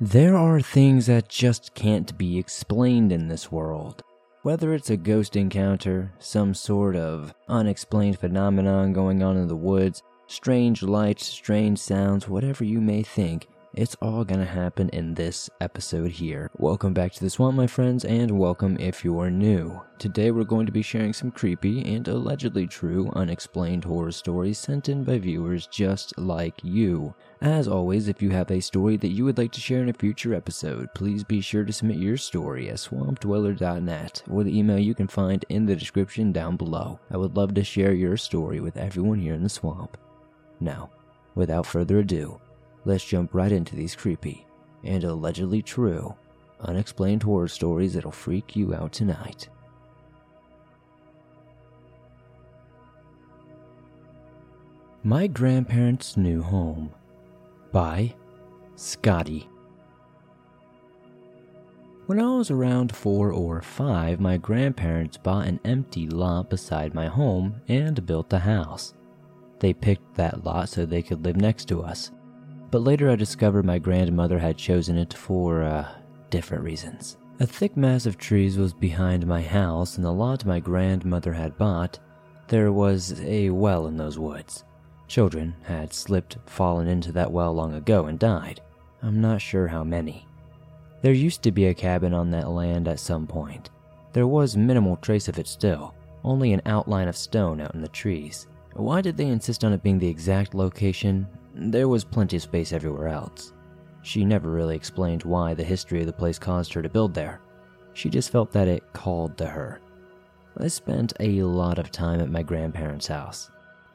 There are things that just can't be explained in this world. Whether it's a ghost encounter, some sort of unexplained phenomenon going on in the woods, strange lights, strange sounds, whatever you may think, it's all gonna happen in this episode here. Welcome back to the swamp, my friends, and welcome if you're new. Today we're going to be sharing some creepy and allegedly true unexplained horror stories sent in by viewers just like you. As always, if you have a story that you would like to share in a future episode, please be sure to submit your story at swampdweller.net or the email you can find in the description down below. I would love to share your story with everyone here in the swamp. Now, without further ado, let's jump right into these creepy and allegedly true unexplained horror stories that'll freak you out tonight. My Grandparents' New Home by Scotty. When I was around four or five, my grandparents bought an empty lot beside my home and built a house. They picked that lot so they could live next to us, but later I discovered my grandmother had chosen it for uh, different reasons. A thick mass of trees was behind my house, and the lot my grandmother had bought, there was a well in those woods. Children had slipped, fallen into that well long ago, and died. I'm not sure how many. There used to be a cabin on that land at some point. There was minimal trace of it still, only an outline of stone out in the trees. Why did they insist on it being the exact location? There was plenty of space everywhere else. She never really explained why the history of the place caused her to build there. She just felt that it called to her. I spent a lot of time at my grandparents' house.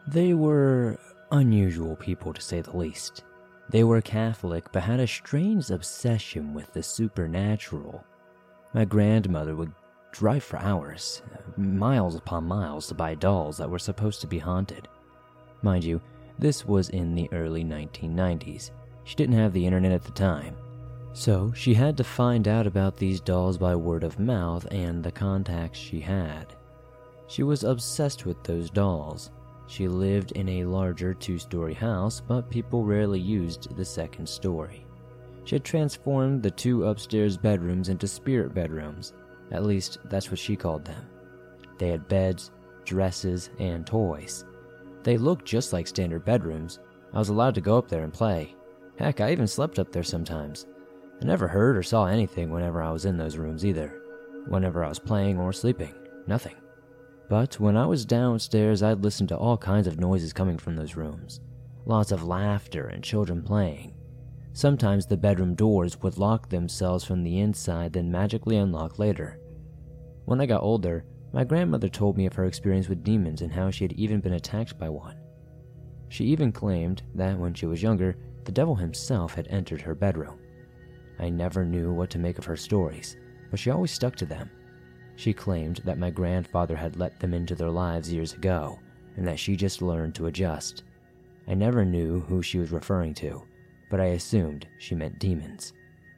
They were unusual people to say the least. They were Catholic but had a strange obsession with the supernatural. My grandmother would drive for hours, miles upon miles, to buy dolls that were supposed to be haunted. Mind you, this was in the early 1990s. She didn't have the internet at the time. So she had to find out about these dolls by word of mouth and the contacts she had. She was obsessed with those dolls. She lived in a larger two story house, but people rarely used the second story. She had transformed the two upstairs bedrooms into spirit bedrooms. At least, that's what she called them. They had beds, dresses, and toys. They looked just like standard bedrooms. I was allowed to go up there and play. Heck, I even slept up there sometimes. I never heard or saw anything whenever I was in those rooms either. Whenever I was playing or sleeping, nothing. But when I was downstairs, I'd listen to all kinds of noises coming from those rooms. Lots of laughter and children playing. Sometimes the bedroom doors would lock themselves from the inside, then magically unlock later. When I got older, my grandmother told me of her experience with demons and how she had even been attacked by one. She even claimed that when she was younger, the devil himself had entered her bedroom. I never knew what to make of her stories, but she always stuck to them. She claimed that my grandfather had let them into their lives years ago, and that she just learned to adjust. I never knew who she was referring to, but I assumed she meant demons.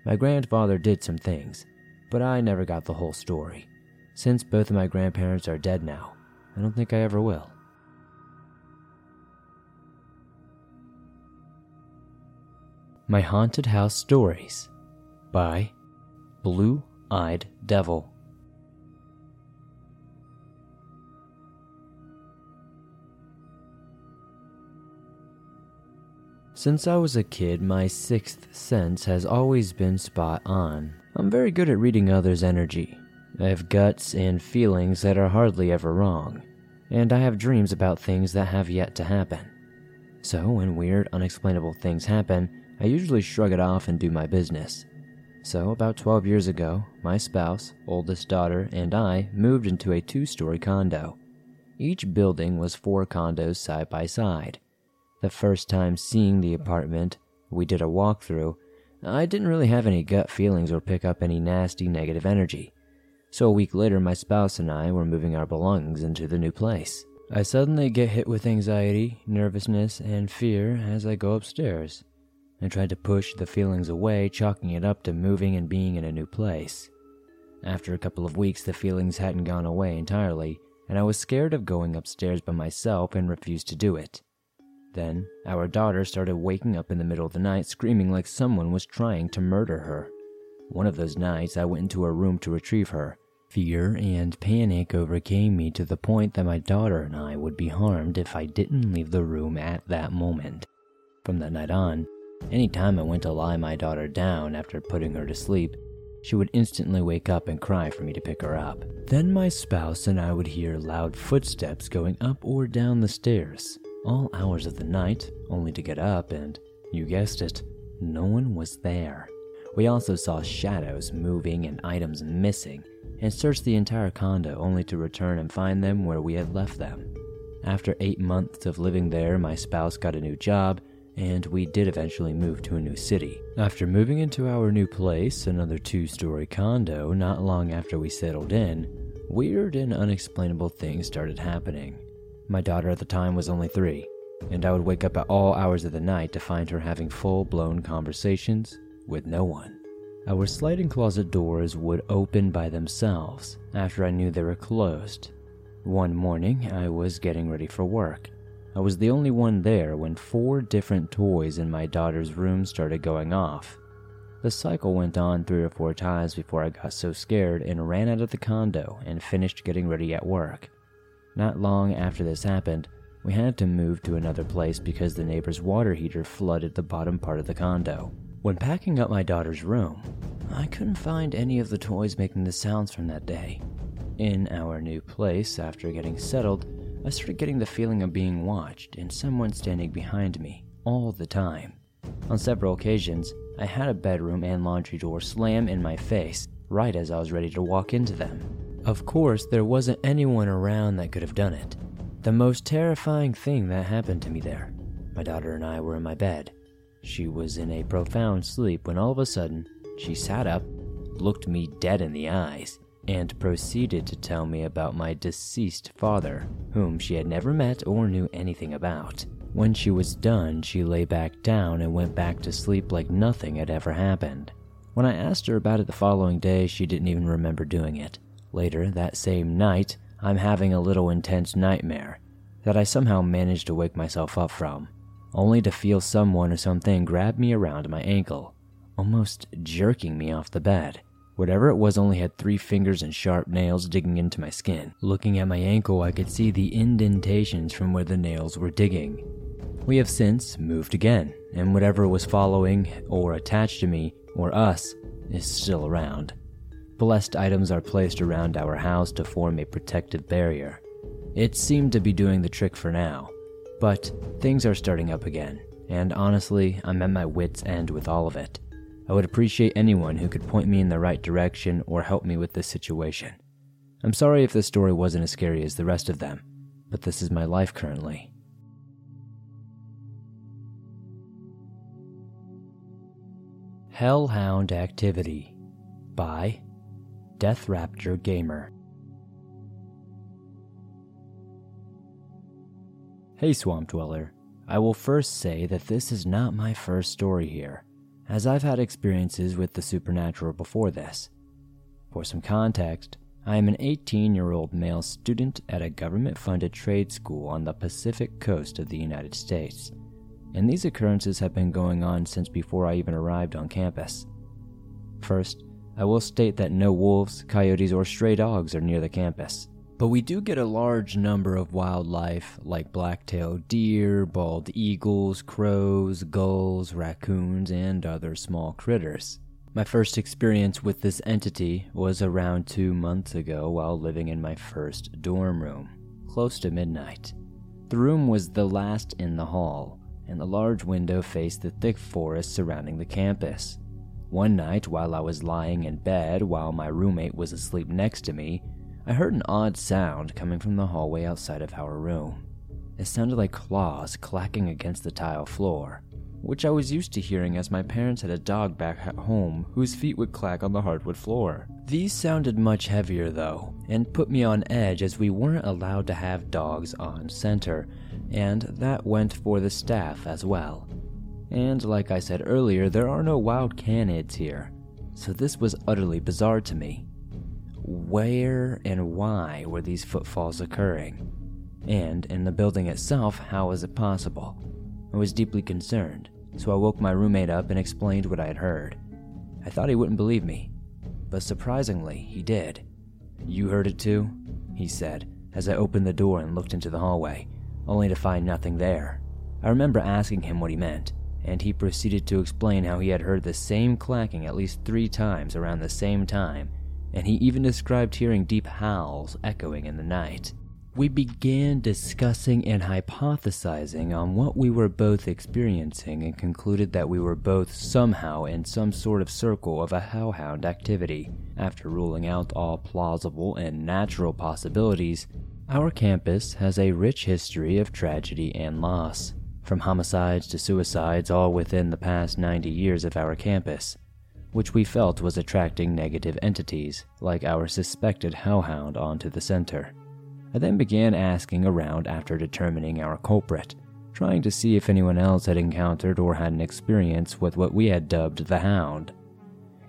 My grandfather did some things, but I never got the whole story. Since both of my grandparents are dead now, I don't think I ever will. My Haunted House Stories by Blue Eyed Devil. Since I was a kid, my sixth sense has always been spot on. I'm very good at reading others' energy, I have guts and feelings that are hardly ever wrong, and I have dreams about things that have yet to happen. So, when weird, unexplainable things happen, I usually shrug it off and do my business. So, about 12 years ago, my spouse, oldest daughter, and I moved into a two story condo. Each building was four condos side by side. The first time seeing the apartment, we did a walkthrough. I didn't really have any gut feelings or pick up any nasty negative energy. So a week later, my spouse and I were moving our belongings into the new place. I suddenly get hit with anxiety, nervousness, and fear as I go upstairs. I tried to push the feelings away, chalking it up to moving and being in a new place. After a couple of weeks, the feelings hadn't gone away entirely, and I was scared of going upstairs by myself and refused to do it. Then, our daughter started waking up in the middle of the night screaming like someone was trying to murder her. One of those nights, I went into her room to retrieve her. Fear and panic overcame me to the point that my daughter and I would be harmed if I didn't leave the room at that moment. From that night on, any time I went to lie my daughter down after putting her to sleep, she would instantly wake up and cry for me to pick her up. Then my spouse and I would hear loud footsteps going up or down the stairs, all hours of the night, only to get up and, you guessed it, no one was there. We also saw shadows moving and items missing, and searched the entire condo only to return and find them where we had left them. After eight months of living there, my spouse got a new job, and we did eventually move to a new city. After moving into our new place, another two story condo, not long after we settled in, weird and unexplainable things started happening. My daughter at the time was only three, and I would wake up at all hours of the night to find her having full blown conversations with no one. Our sliding closet doors would open by themselves after I knew they were closed. One morning, I was getting ready for work. I was the only one there when four different toys in my daughter's room started going off. The cycle went on three or four times before I got so scared and ran out of the condo and finished getting ready at work. Not long after this happened, we had to move to another place because the neighbor's water heater flooded the bottom part of the condo. When packing up my daughter's room, I couldn't find any of the toys making the sounds from that day. In our new place, after getting settled, I started getting the feeling of being watched and someone standing behind me all the time. On several occasions, I had a bedroom and laundry door slam in my face right as I was ready to walk into them. Of course, there wasn't anyone around that could have done it. The most terrifying thing that happened to me there my daughter and I were in my bed. She was in a profound sleep when all of a sudden she sat up, looked me dead in the eyes, and proceeded to tell me about my deceased father, whom she had never met or knew anything about. When she was done, she lay back down and went back to sleep like nothing had ever happened. When I asked her about it the following day, she didn't even remember doing it. Later, that same night, I'm having a little intense nightmare that I somehow managed to wake myself up from only to feel someone or something grab me around my ankle, almost jerking me off the bed. Whatever it was only had three fingers and sharp nails digging into my skin. Looking at my ankle, I could see the indentations from where the nails were digging. We have since moved again, and whatever was following or attached to me or us is still around. Blessed items are placed around our house to form a protective barrier. It seemed to be doing the trick for now, but things are starting up again, and honestly, I'm at my wits' end with all of it. I would appreciate anyone who could point me in the right direction or help me with this situation. I'm sorry if this story wasn't as scary as the rest of them, but this is my life currently. Hellhound Activity by Death Raptor Gamer. Hey, Swamp Dweller. I will first say that this is not my first story here, as I've had experiences with the supernatural before this. For some context, I am an 18 year old male student at a government funded trade school on the Pacific coast of the United States, and these occurrences have been going on since before I even arrived on campus. First, I will state that no wolves, coyotes, or stray dogs are near the campus. But we do get a large number of wildlife like black-tailed deer, bald eagles, crows, gulls, raccoons, and other small critters. My first experience with this entity was around two months ago while living in my first dorm room, close to midnight. The room was the last in the hall, and the large window faced the thick forest surrounding the campus. One night, while I was lying in bed while my roommate was asleep next to me, I heard an odd sound coming from the hallway outside of our room. It sounded like claws clacking against the tile floor, which I was used to hearing as my parents had a dog back at home whose feet would clack on the hardwood floor. These sounded much heavier though, and put me on edge as we weren't allowed to have dogs on center, and that went for the staff as well. And like I said earlier, there are no wild canids here, so this was utterly bizarre to me where and why were these footfalls occurring? And in the building itself, how was it possible? I was deeply concerned, so I woke my roommate up and explained what I had heard. I thought he wouldn't believe me, but surprisingly, he did. You heard it too? He said, as I opened the door and looked into the hallway, only to find nothing there. I remember asking him what he meant, and he proceeded to explain how he had heard the same clacking at least three times around the same time, and he even described hearing deep howls echoing in the night. We began discussing and hypothesizing on what we were both experiencing and concluded that we were both somehow in some sort of circle of a hellhound activity. After ruling out all plausible and natural possibilities, our campus has a rich history of tragedy and loss, from homicides to suicides, all within the past 90 years of our campus, which we felt was attracting negative entities like our suspected hellhound onto the center. I then began asking around after determining our culprit, trying to see if anyone else had encountered or had an experience with what we had dubbed the Hound.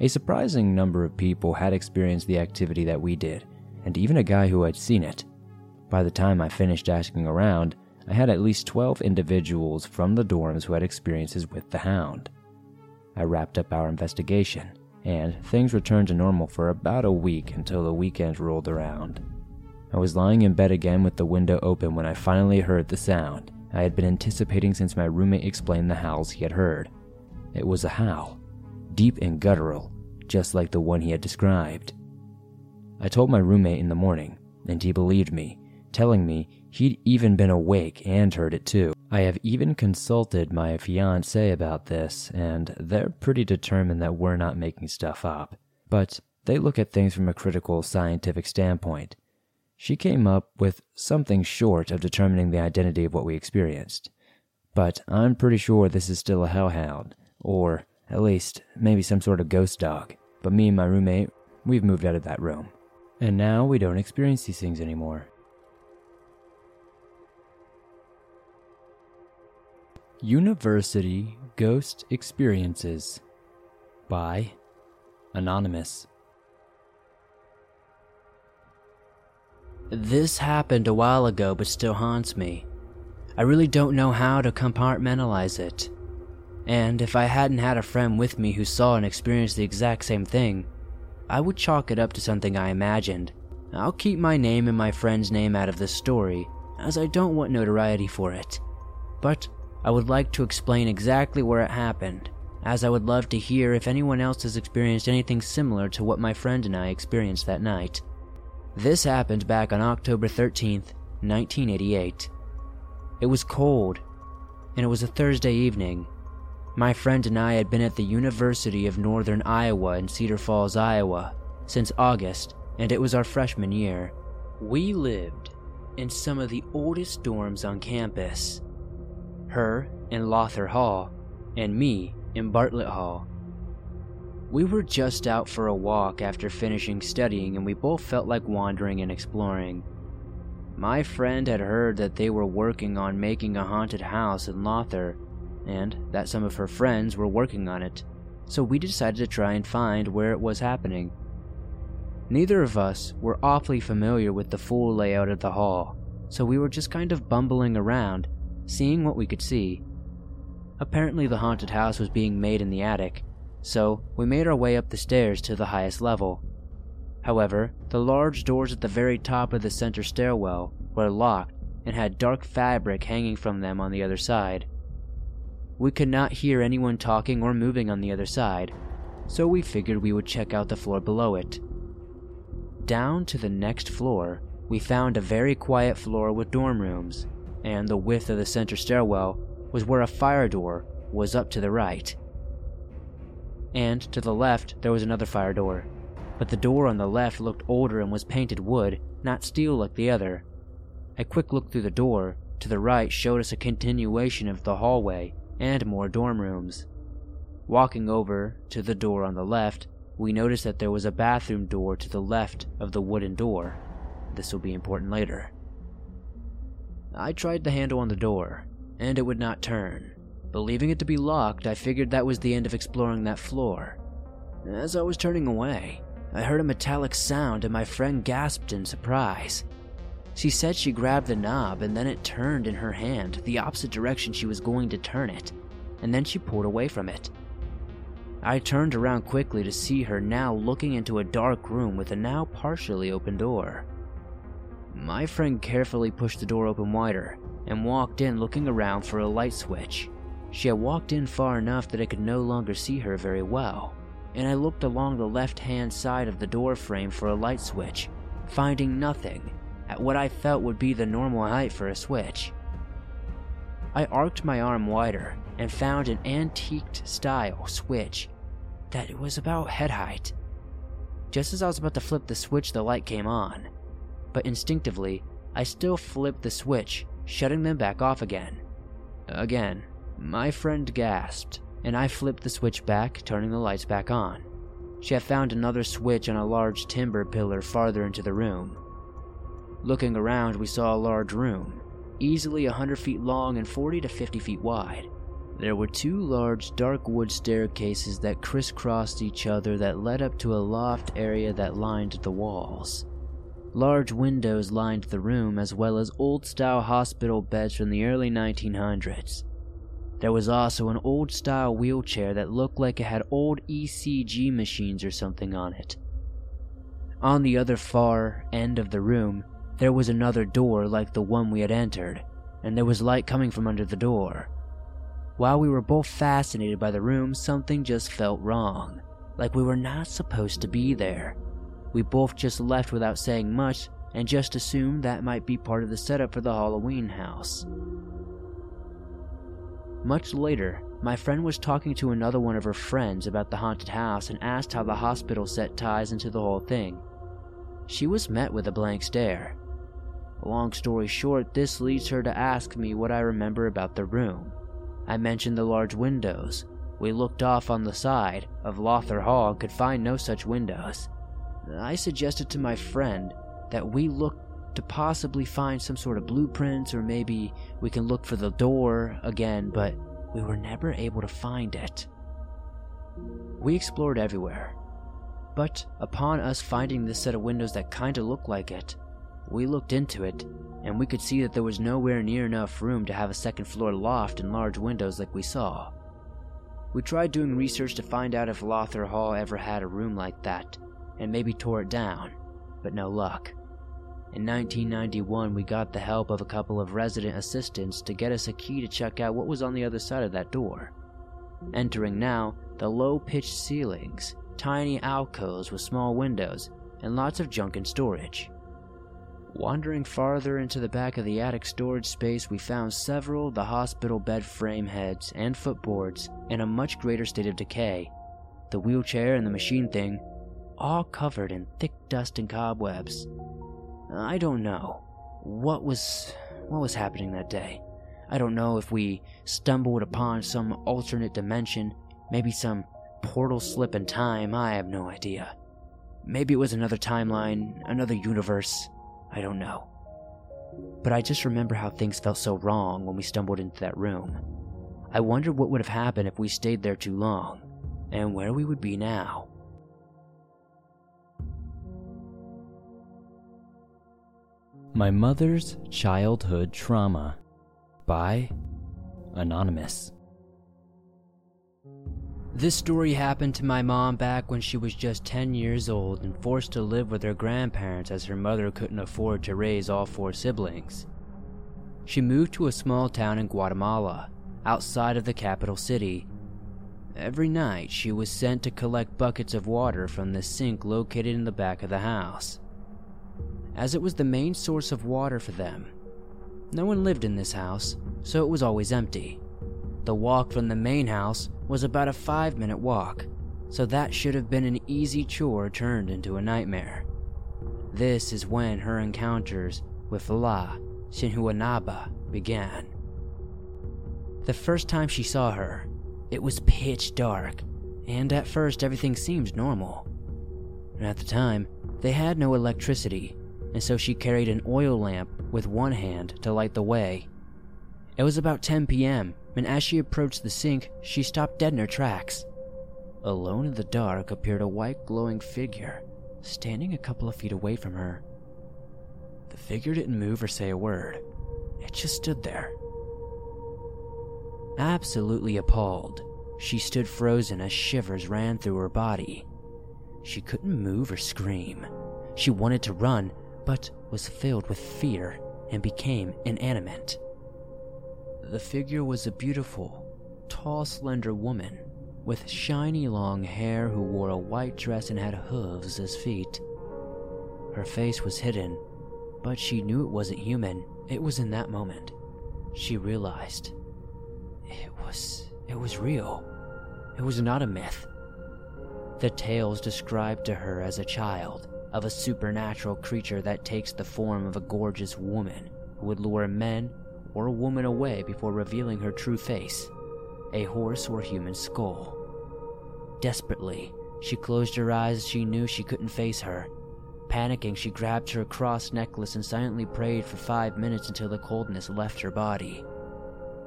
A surprising number of people had experienced the activity that we did, and even a guy who had seen it. By the time I finished asking around, I had at least 12 individuals from the dorms who had experiences with the Hound. I wrapped up our investigation, and things returned to normal for about a week until the weekend rolled around. I was lying in bed again with the window open when I finally heard the sound I had been anticipating since my roommate explained the howls he had heard. It was a howl, deep and guttural, just like the one he had described. I told my roommate in the morning, and he believed me, telling me he'd even been awake and heard it too. I have even consulted my fiance about this, and they're pretty determined that we're not making stuff up. But they look at things from a critical scientific standpoint, she came up with something short of determining the identity of what we experienced. But I'm pretty sure this is still a hellhound, or at least maybe some sort of ghost dog. But me and my roommate, we've moved out of that room. And now we don't experience these things anymore. University Ghost Experiences by Anonymous. This happened a while ago but still haunts me. I really don't know how to compartmentalize it. And if I hadn't had a friend with me who saw and experienced the exact same thing, I would chalk it up to something I imagined. I'll keep my name and my friend's name out of this story, as I don't want notoriety for it. But I would like to explain exactly where it happened, as I would love to hear if anyone else has experienced anything similar to what my friend and I experienced that night. This happened back on October 13th, 1988. It was cold, and it was a Thursday evening. My friend and I had been at the University of Northern Iowa in Cedar Falls, Iowa, since August, and it was our freshman year. We lived in some of the oldest dorms on campus. Her in Lawther Hall, and me in Bartlett Hall. We were just out for a walk after finishing studying, and we both felt like wandering and exploring. My friend had heard that they were working on making a haunted house in Lawther, and that some of her friends were working on it, so we decided to try and find where it was happening. Neither of us were awfully familiar with the full layout of the hall, so we were just kind of bumbling around, seeing what we could see. Apparently, the haunted house was being made in the attic, so we made our way up the stairs to the highest level. However, the large doors at the very top of the center stairwell were locked and had dark fabric hanging from them on the other side. We could not hear anyone talking or moving on the other side, so we figured we would check out the floor below it. Down to the next floor, we found a very quiet floor with dorm rooms, and the width of the center stairwell was where a fire door was up to the right and to the left there was another fire door. But the door on the left looked older and was painted wood, not steel like the other. A quick look through the door to the right showed us a continuation of the hallway and more dorm rooms. Walking over to the door on the left, we noticed that there was a bathroom door to the left of the wooden door. This will be important later. I tried the handle on the door, and it would not turn. Believing it to be locked, I figured that was the end of exploring that floor. As I was turning away, I heard a metallic sound and my friend gasped in surprise. She said she grabbed the knob and then it turned in her hand the opposite direction she was going to turn it, and then she pulled away from it. I turned around quickly to see her now looking into a dark room with a now partially open door. My friend carefully pushed the door open wider and walked in looking around for a light switch. She had walked in far enough that I could no longer see her very well, and I looked along the left hand side of the door frame for a light switch, finding nothing at what I felt would be the normal height for a switch. I arced my arm wider and found an antiqued style switch that was about head height. Just as I was about to flip the switch, the light came on, but instinctively, I still flipped the switch, shutting them back off again. Again, my friend gasped, and I flipped the switch back, turning the lights back on. She had found another switch on a large timber pillar farther into the room. Looking around, we saw a large room, easily a 100 feet long and 40 to 50 feet wide. There were two large dark wood staircases that crisscrossed each other that led up to a loft area that lined the walls. Large windows lined the room, as well as old style hospital beds from the early 1900s. There was also an old style wheelchair that looked like it had old ECG machines or something on it. On the other far end of the room, there was another door like the one we had entered, and there was light coming from under the door. While we were both fascinated by the room, something just felt wrong, like we were not supposed to be there. We both just left without saying much and just assumed that might be part of the setup for the Halloween house. Much later, my friend was talking to another one of her friends about the haunted house and asked how the hospital set ties into the whole thing. She was met with a blank stare. Long story short, this leads her to ask me what I remember about the room. I mentioned the large windows. We looked off on the side of Lawther Hall and could find no such windows. I suggested to my friend that we look to possibly find some sort of blueprints or maybe we can look for the door again, but we were never able to find it. We explored everywhere, but upon us finding this set of windows that kinda looked like it, we looked into it and we could see that there was nowhere near enough room to have a second floor loft and large windows like we saw. We tried doing research to find out if Lawther Hall ever had a room like that, and maybe tore it down, but no luck. In 1991, we got the help of a couple of resident assistants to get us a key to check out what was on the other side of that door. Entering now, the low pitched ceilings, tiny alcoves with small windows, and lots of junk and storage. Wandering farther into the back of the attic storage space, we found several of the hospital bed frame heads and footboards in a much greater state of decay. The wheelchair and the machine thing, all covered in thick dust and cobwebs. I don't know what was what was happening that day. I don't know if we stumbled upon some alternate dimension, maybe some portal slip in time, I have no idea. Maybe it was another timeline, another universe. I don't know. But I just remember how things felt so wrong when we stumbled into that room. I wondered what would have happened if we stayed there too long, and where we would be now. My Mother's Childhood Trauma by Anonymous. This story happened to my mom back when she was just 10 years old and forced to live with her grandparents as her mother couldn't afford to raise all four siblings. She moved to a small town in Guatemala, outside of the capital city. Every night, she was sent to collect buckets of water from the sink located in the back of the house, as it was the main source of water for them. No one lived in this house, so it was always empty. The walk from the main house was about a five minute walk, so that should have been an easy chore turned into a nightmare. This is when her encounters with La Sihuanaba began. The first time she saw her, it was pitch dark, and at first everything seemed normal. At the time, they had no electricity, and so she carried an oil lamp with one hand to light the way. It was about 10 p.m., and as she approached the sink, she stopped dead in her tracks. Alone in the dark appeared a white glowing figure, standing a couple of feet away from her. The figure didn't move or say a word, it just stood there. Absolutely appalled, she stood frozen as shivers ran through her body. She couldn't move or scream. She wanted to run, but was filled with fear and became inanimate. The figure was a beautiful, tall, slender woman with shiny long hair who wore a white dress and had hooves as feet. Her face was hidden, but she knew it wasn't human. It was in that moment she realized it was it was real. It was not a myth. The tales described to her as a child of a supernatural creature that takes the form of a gorgeous woman who would lure men or a woman away before revealing her true face a horse or human skull. Desperately, she closed her eyes as she knew she couldn't face her. Panicking, she grabbed her cross necklace and silently prayed for five minutes until the coldness left her body.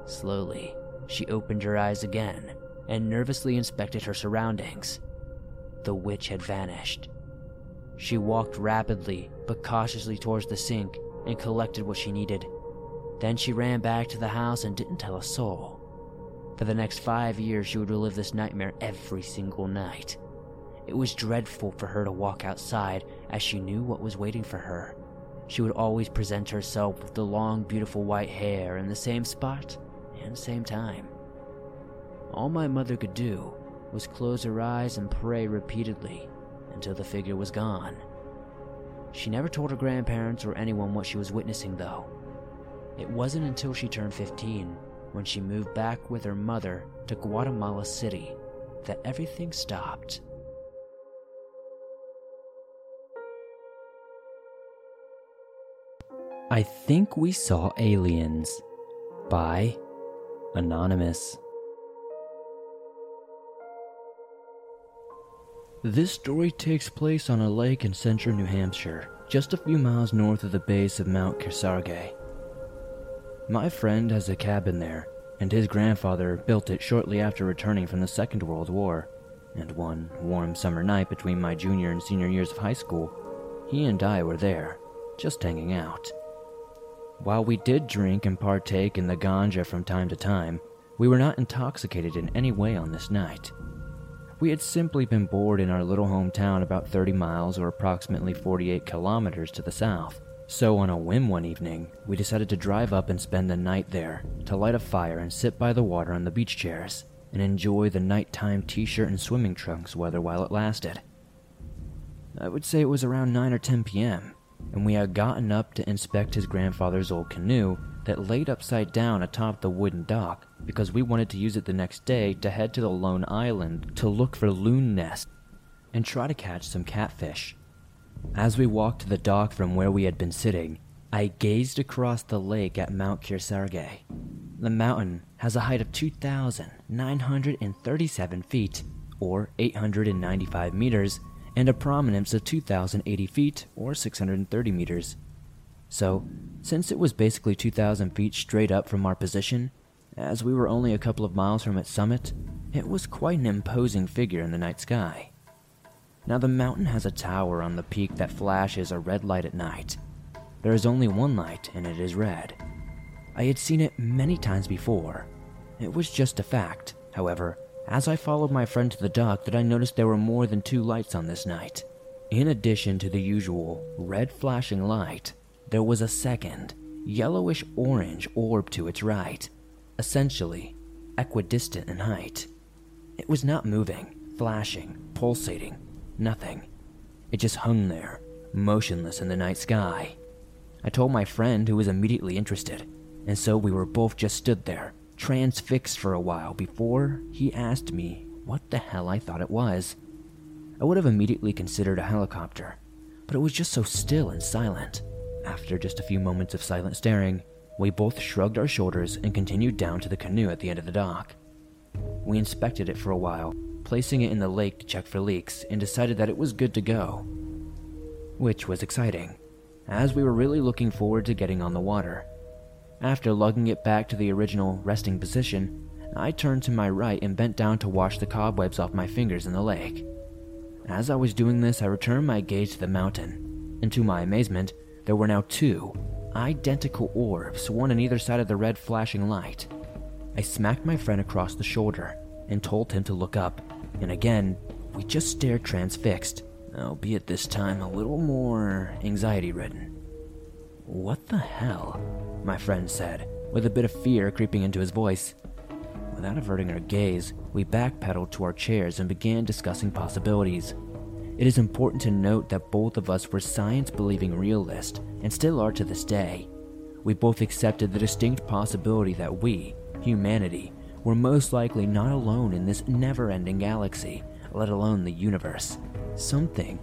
Slowly, she opened her eyes again and nervously inspected her surroundings. The witch had vanished. She walked rapidly but cautiously towards the sink and collected what she needed. Then she ran back to the house and didn't tell a soul. For the next five years, she would relive this nightmare every single night. It was dreadful for her to walk outside as she knew what was waiting for her. She would always present herself with the long, beautiful white hair in the same spot and same time. All my mother could do was close her eyes and pray repeatedly until the figure was gone. She never told her grandparents or anyone what she was witnessing, though. It wasn't until she turned 15, when she moved back with her mother to Guatemala City, that everything stopped. I think we saw aliens by Anonymous. This story takes place on a lake in central New Hampshire, just a few miles north of the base of Mount Kearsarge. My friend has a cabin there, and his grandfather built it shortly after returning from the Second World War. And one warm summer night between my junior and senior years of high school, he and I were there, just hanging out. While we did drink and partake in the ganja from time to time, we were not intoxicated in any way on this night. We had simply been bored in our little hometown about 30 miles or approximately 48 kilometers to the south. So, on a whim one evening, we decided to drive up and spend the night there, to light a fire and sit by the water on the beach chairs, and enjoy the nighttime t shirt and swimming trunks weather while it lasted. I would say it was around 9 or 10 p.m., and we had gotten up to inspect his grandfather's old canoe that laid upside down atop the wooden dock because we wanted to use it the next day to head to the lone island to look for loon nests and try to catch some catfish. As we walked to the dock from where we had been sitting, I gazed across the lake at Mount Kearsarge. The mountain has a height of 2,937 feet, or 895 meters, and a prominence of 2,080 feet, or 630 meters. So, since it was basically 2,000 feet straight up from our position, as we were only a couple of miles from its summit, it was quite an imposing figure in the night sky. Now, the mountain has a tower on the peak that flashes a red light at night. There is only one light, and it is red. I had seen it many times before. It was just a fact, however, as I followed my friend to the dock, that I noticed there were more than two lights on this night. In addition to the usual red flashing light, there was a second, yellowish orange orb to its right, essentially equidistant in height. It was not moving, flashing, pulsating, nothing. It just hung there, motionless in the night sky. I told my friend, who was immediately interested, and so we were both just stood there, transfixed for a while before he asked me what the hell I thought it was. I would have immediately considered a helicopter, but it was just so still and silent. After just a few moments of silent staring, we both shrugged our shoulders and continued down to the canoe at the end of the dock. We inspected it for a while, placing it in the lake to check for leaks, and decided that it was good to go. Which was exciting, as we were really looking forward to getting on the water. After lugging it back to the original resting position, I turned to my right and bent down to wash the cobwebs off my fingers in the lake. As I was doing this, I returned my gaze to the mountain, and to my amazement, there were now two identical orbs, one on either side of the red flashing light. I smacked my friend across the shoulder and told him to look up, and again, we just stared transfixed, albeit this time a little more anxiety ridden. What the hell? My friend said, with a bit of fear creeping into his voice. Without averting our gaze, we backpedaled to our chairs and began discussing possibilities. It is important to note that both of us were science believing realists and still are to this day. We both accepted the distinct possibility that we, humanity, were most likely not alone in this never ending galaxy, let alone the universe. Something,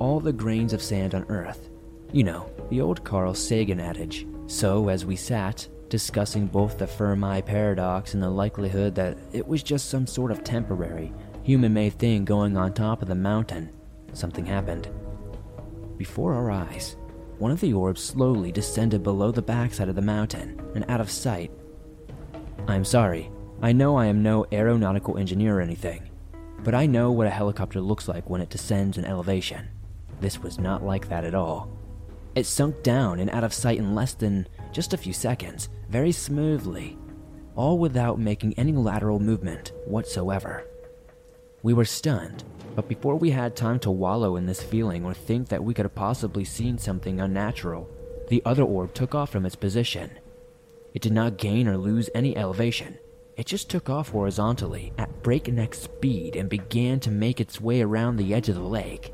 all the grains of sand on Earth. You know, the old Carl Sagan adage. So, as we sat, discussing both the Fermi paradox and the likelihood that it was just some sort of temporary, human made thing going on top of the mountain, something happened. Before our eyes, one of the orbs slowly descended below the backside of the mountain and out of sight. I'm sorry, I know I am no aeronautical engineer or anything, but I know what a helicopter looks like when it descends in elevation. This was not like that at all. It sunk down and out of sight in less than just a few seconds, very smoothly, all without making any lateral movement whatsoever. We were stunned but before we had time to wallow in this feeling or think that we could have possibly seen something unnatural, the other orb took off from its position. It did not gain or lose any elevation. It just took off horizontally at breakneck speed and began to make its way around the edge of the lake.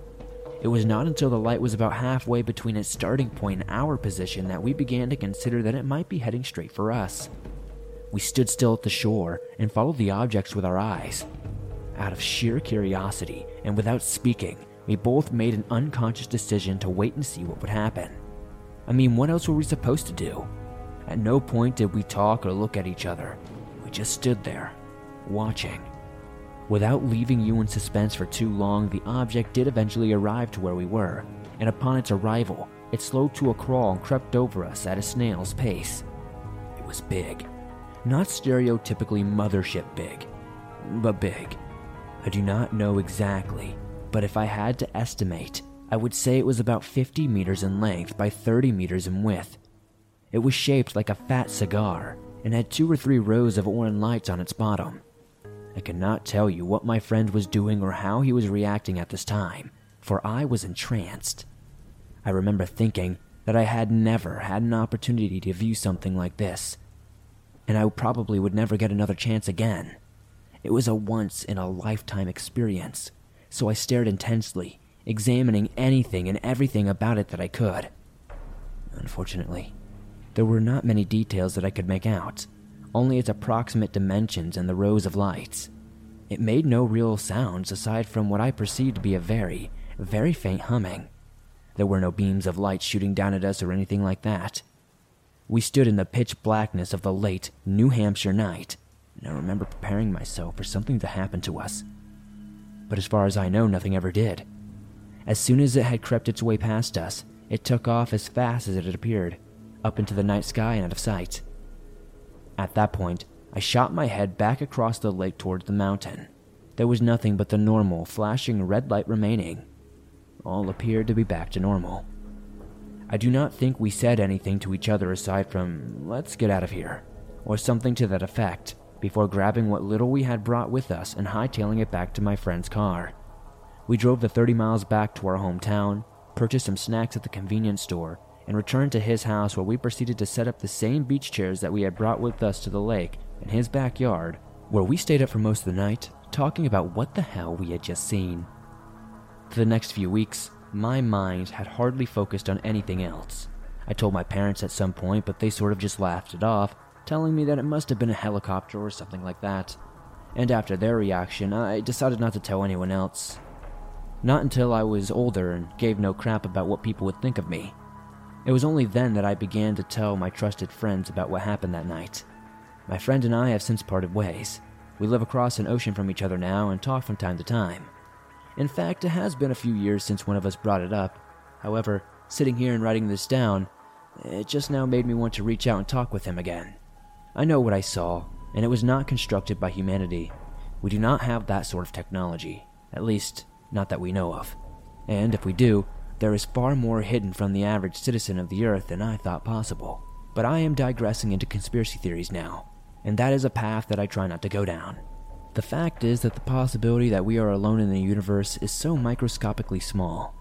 It was not until the light was about halfway between its starting point and our position that we began to consider that it might be heading straight for us. We stood still at the shore and followed the objects with our eyes. Out of sheer curiosity and without speaking, we both made an unconscious decision to wait and see what would happen. I mean, what else were we supposed to do? At no point did we talk or look at each other. We just stood there, watching. Without leaving you in suspense for too long, the object did eventually arrive to where we were, and upon its arrival, it slowed to a crawl and crept over us at a snail's pace. It was big. Not stereotypically mothership big, but big. I do not know exactly, but if I had to estimate, I would say it was about 50 meters in length by 30 meters in width. It was shaped like a fat cigar and had two or three rows of orange lights on its bottom. I cannot tell you what my friend was doing or how he was reacting at this time, for I was entranced. I remember thinking that I had never had an opportunity to view something like this, and I probably would never get another chance again. It was a once in a lifetime experience, so I stared intensely, examining anything and everything about it that I could. Unfortunately, there were not many details that I could make out, only its approximate dimensions and the rows of lights. It made no real sounds aside from what I perceived to be a very, very faint humming. There were no beams of light shooting down at us or anything like that. We stood in the pitch blackness of the late New Hampshire night, and I remember preparing myself for something to happen to us. But as far as I know, nothing ever did. As soon as it had crept its way past us, it took off as fast as it had appeared, up into the night sky and out of sight. At that point, I shot my head back across the lake towards the mountain. There was nothing but the normal, flashing red light remaining. All appeared to be back to normal. I do not think we said anything to each other aside from, let's get out of here, or something to that effect before grabbing what little we had brought with us and hightailing it back to my friend's car. We drove the 30 miles back to our hometown, purchased some snacks at the convenience store, and returned to his house where we proceeded to set up the same beach chairs that we had brought with us to the lake in his backyard, where we stayed up for most of the night, talking about what the hell we had just seen. For the next few weeks, my mind had hardly focused on anything else. I told my parents at some point, but they sort of just laughed it off telling me that it must have been a helicopter or something like that. And after their reaction, I decided not to tell anyone else. Not until I was older and gave no crap about what people would think of me. It was only then that I began to tell my trusted friends about what happened that night. My friend and I have since parted ways. We live across an ocean from each other now and talk from time to time. In fact, it has been a few years since one of us brought it up. However, sitting here and writing this down, it just now made me want to reach out and talk with him again. I know what I saw, and it was not constructed by humanity. We do not have that sort of technology, at least, not that we know of. And if we do, There is far more hidden from the average citizen of the Earth than I thought possible. But I am digressing into conspiracy theories now, and that is a path that I try not to go down. The fact is that the possibility that we are alone in the universe is so microscopically small.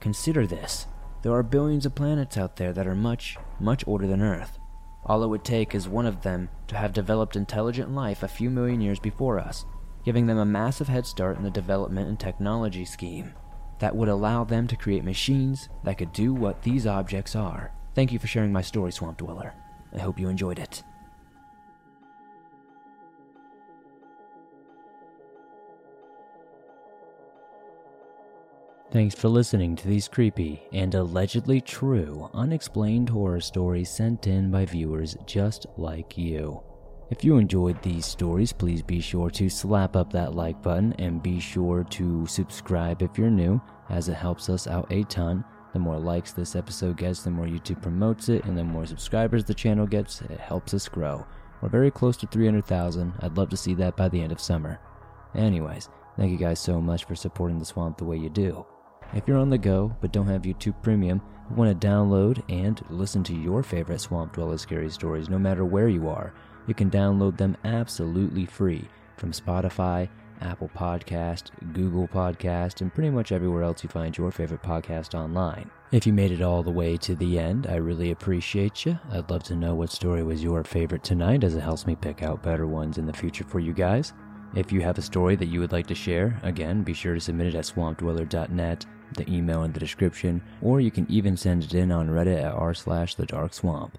Consider this there are billions of planets out there that are much, much older than Earth. All it would take is one of them to have developed intelligent life a few million years before us, giving them a massive head start in the development and technology scheme that would allow them to create machines that could do what these objects are. Thank you for sharing my story, Swamp Dweller. I hope you enjoyed it. Thanks for listening to these creepy and allegedly true unexplained horror stories sent in by viewers just like you. If you enjoyed these stories, please be sure to slap up that like button and be sure to subscribe if you're new, as it helps us out a ton. The more likes this episode gets, the more YouTube promotes it, and the more subscribers the channel gets, it helps us grow. We're very close to 300,000. I'd love to see that by the end of summer. Anyways, thank you guys so much for supporting the swamp the way you do. If you're on the go but don't have YouTube Premium, you want to download and listen to your favorite Swamp Dweller scary stories no matter where you are, you can download them absolutely free from Spotify, Apple Podcast, Google Podcast, and pretty much everywhere else you find your favorite podcast online. If you made it all the way to the end, I really appreciate you. I'd love to know what story was your favorite tonight as it helps me pick out better ones in the future for you guys. If you have a story that you would like to share, again, be sure to submit it at swampdweller.net the email in the description, or you can even send it in on Reddit at r slash the dark swamp.